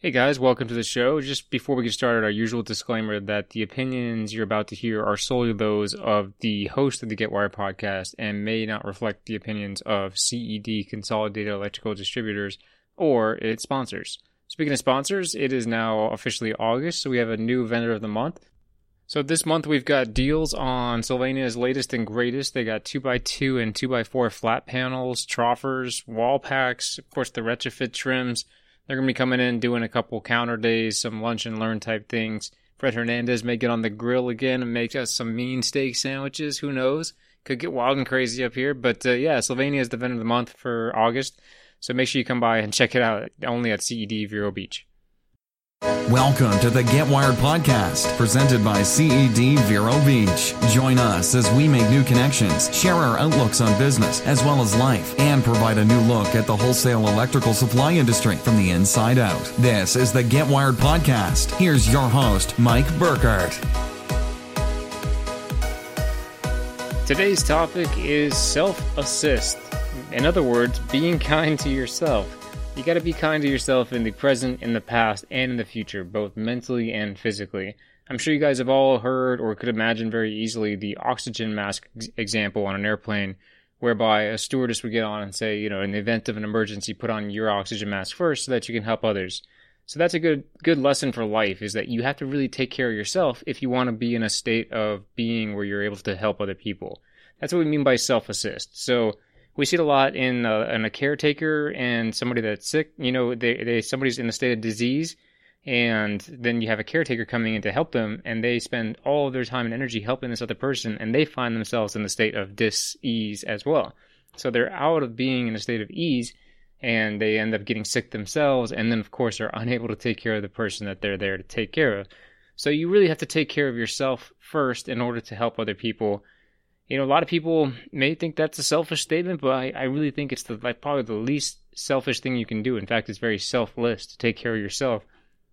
Hey guys, welcome to the show. Just before we get started, our usual disclaimer that the opinions you're about to hear are solely those of the host of the Get Wired podcast and may not reflect the opinions of CED Consolidated Electrical Distributors or its sponsors. Speaking of sponsors, it is now officially August, so we have a new vendor of the month. So this month we've got deals on Sylvania's latest and greatest. They got 2x2 and 2x4 flat panels, troffers, wall packs, of course the retrofit trims, they're going to be coming in doing a couple counter days, some lunch and learn type things. Fred Hernandez may get on the grill again and make us some mean steak sandwiches. Who knows? Could get wild and crazy up here. But uh, yeah, Sylvania is the event of the month for August. So make sure you come by and check it out only at CED Vero Beach. Welcome to the Get Wired podcast, presented by CED Vero Beach. Join us as we make new connections, share our outlooks on business as well as life, and provide a new look at the wholesale electrical supply industry from the inside out. This is the Get Wired podcast. Here's your host, Mike Burkhardt. Today's topic is self assist. In other words, being kind to yourself. You got to be kind to yourself in the present, in the past, and in the future, both mentally and physically. I'm sure you guys have all heard or could imagine very easily the oxygen mask example on an airplane, whereby a stewardess would get on and say, you know, in the event of an emergency, put on your oxygen mask first so that you can help others. So that's a good good lesson for life is that you have to really take care of yourself if you want to be in a state of being where you're able to help other people. That's what we mean by self assist. So we see it a lot in a, in a caretaker and somebody that's sick. You know, they, they somebody's in a state of disease, and then you have a caretaker coming in to help them, and they spend all of their time and energy helping this other person, and they find themselves in the state of dis-ease as well. So they're out of being in a state of ease, and they end up getting sick themselves, and then of course are unable to take care of the person that they're there to take care of. So you really have to take care of yourself first in order to help other people you know, a lot of people may think that's a selfish statement, but I, I really think it's the like probably the least selfish thing you can do. In fact, it's very selfless to take care of yourself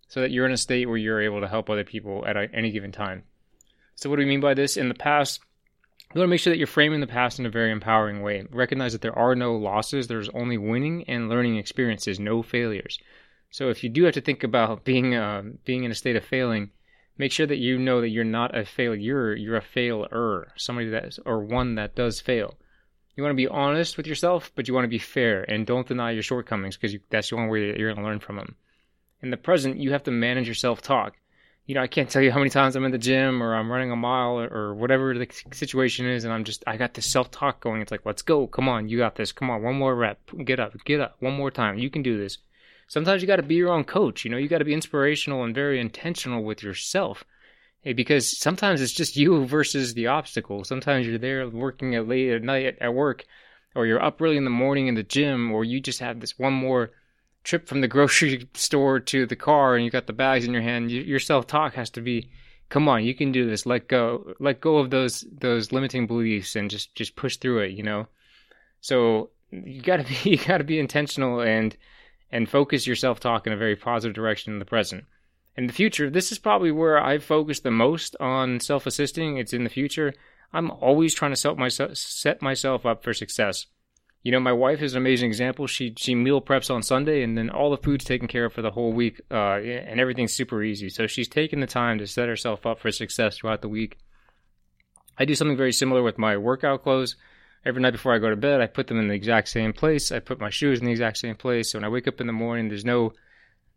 so that you're in a state where you're able to help other people at any given time. So, what do we mean by this? In the past, you want to make sure that you're framing the past in a very empowering way. Recognize that there are no losses, there's only winning and learning experiences, no failures. So, if you do have to think about being uh, being in a state of failing, make sure that you know that you're not a failure, you're a failer, somebody that or one that does fail. You want to be honest with yourself, but you want to be fair and don't deny your shortcomings because that's the only way that you're going to learn from them. In the present, you have to manage your self-talk. You know, I can't tell you how many times I'm in the gym or I'm running a mile or, or whatever the situation is, and I'm just I got this self-talk going. It's like, let's go, come on, you got this, come on, one more rep, get up, get up, one more time, you can do this sometimes you got to be your own coach. You know, you got to be inspirational and very intentional with yourself. Because sometimes it's just you versus the obstacle. Sometimes you're there working at late at night at work, or you're up early in the morning in the gym, or you just have this one more trip from the grocery store to the car, and you got the bags in your hand. Your self talk has to be, "Come on, you can do this. Let go, let go of those those limiting beliefs, and just just push through it." You know, so you got to be you got to be intentional and and focus your self talk in a very positive direction in the present. In the future, this is probably where I've focused the most on self assisting. It's in the future. I'm always trying to set myself, up for success. You know, my wife is an amazing example. She she meal preps on Sunday, and then all the food's taken care of for the whole week, uh, and everything's super easy. So she's taken the time to set herself up for success throughout the week. I do something very similar with my workout clothes every night before I go to bed, I put them in the exact same place. I put my shoes in the exact same place. So when I wake up in the morning, there's no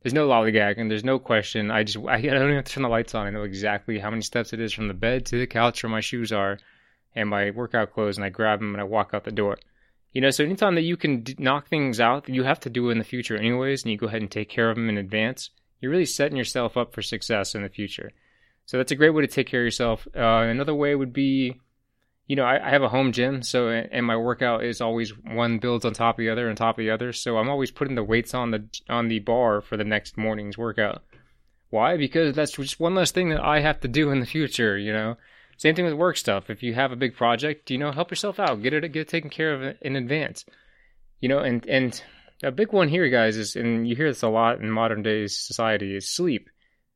there's no lollygag and there's no question. I just I, don't even have to turn the lights on. I know exactly how many steps it is from the bed to the couch where my shoes are, and my workout clothes, and I grab them and I walk out the door. You know, so anytime that you can d- knock things out that you have to do in the future anyways, and you go ahead and take care of them in advance, you're really setting yourself up for success in the future. So that's a great way to take care of yourself. Uh, another way would be you know, I, I, have a home gym, so and my workout is always one builds on top of the other and top of the other. So I'm always putting the weights on the on the bar for the next morning's workout. Why? Because that's just one less thing that I have to do in the future. You know, same thing with work stuff. If you have a big project, you know, help yourself out, get it get it taken care of in advance. You know, and and a big one here, guys, is and you hear this a lot in modern day society is sleep.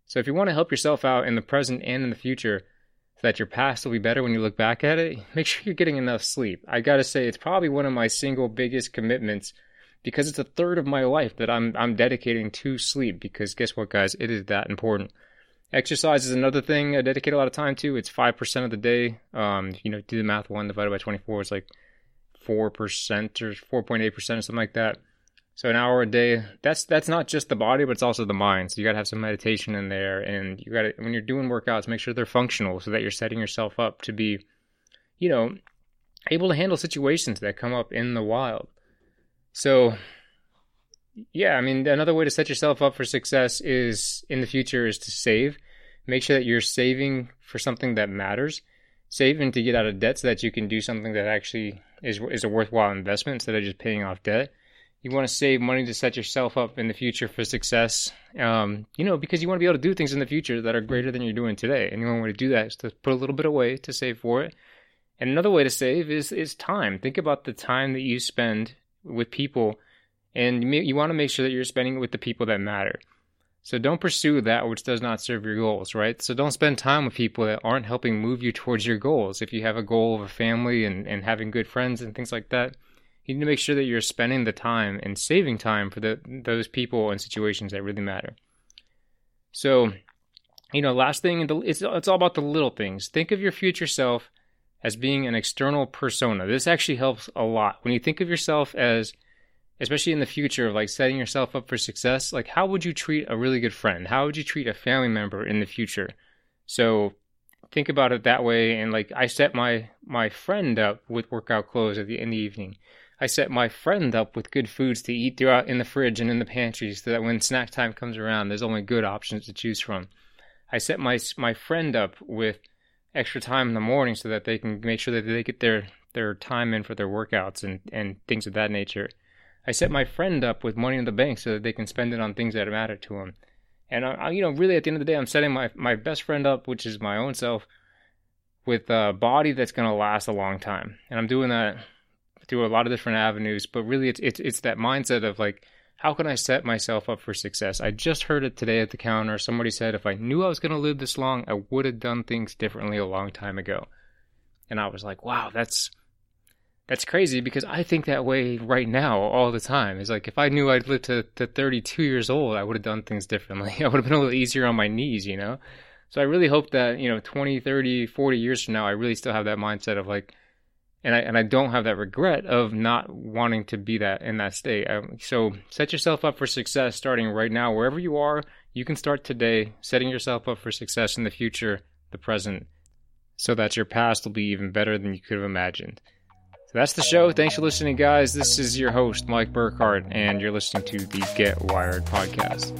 So if you want to help yourself out in the present and in the future that your past will be better when you look back at it, make sure you're getting enough sleep. I gotta say, it's probably one of my single biggest commitments because it's a third of my life that I'm I'm dedicating to sleep because guess what guys? It is that important. Exercise is another thing I dedicate a lot of time to. It's 5% of the day. Um you know do the math 1 divided by 24 is like 4% or 4.8% or something like that so an hour a day that's that's not just the body but it's also the mind so you got to have some meditation in there and you got to when you're doing workouts make sure they're functional so that you're setting yourself up to be you know able to handle situations that come up in the wild so, yeah, I mean, another way to set yourself up for success is in the future is to save. Make sure that you're saving for something that matters. Saving to get out of debt so that you can do something that actually is is a worthwhile investment instead of just paying off debt. You want to save money to set yourself up in the future for success. Um, you know, because you want to be able to do things in the future that are greater than you're doing today. And the only way to do that is to put a little bit away to save for it. And another way to save is is time. Think about the time that you spend with people, and you, you want to make sure that you're spending it with the people that matter. So don't pursue that which does not serve your goals, right? So don't spend time with people that aren't helping move you towards your goals. If you have a goal of a family and, and having good friends and things like that, you need to make sure that you're spending the time and saving time for the, those people and situations that really matter. So, you know, last thing, it's, it's all about the little things. Think of your future self as being an external persona. This actually helps a lot. When you think of yourself as, especially in the future, of like setting yourself up for success, like how would you treat a really good friend? How would you treat a family member in the future? So think about it that way. And like I set my my friend up with workout clothes at the in the evening. I set my friend up with good foods to eat throughout in the fridge and in the pantry, so that when snack time comes around, there's only good options to choose from. I set my my friend up with extra time in the morning so that they can make sure that they get their their time in for their workouts and and things of that nature. I set my friend up with money in the bank so that they can spend it on things that matter to them. And I, you know, really, at the end of the day, I'm setting my my best friend up, which is my own self, with a body that's going to last a long time. And I'm doing that through a lot of different avenues. But really, it's it's it's that mindset of like how can I set myself up for success? I just heard it today at the counter. Somebody said if I knew I was going to live this long, I would have done things differently a long time ago. And I was like, wow, that's that's crazy because I think that way right now all the time. It's like if I knew I'd live to, to 32 years old, I would have done things differently. I would have been a little easier on my knees, you know? So I really hope that, you know, 20, 30, 40 years from now, I really still have that mindset of like, and I and I don't have that regret of not wanting to be that in that state. Um, so set yourself up for success starting right now, wherever you are. You can start today, setting yourself up for success in the future, the present, so that your past will be even better than you could have imagined. So that's the show. Thanks for listening, guys. This is your host, Mike Burkhardt, and you're listening to the Get Wired podcast.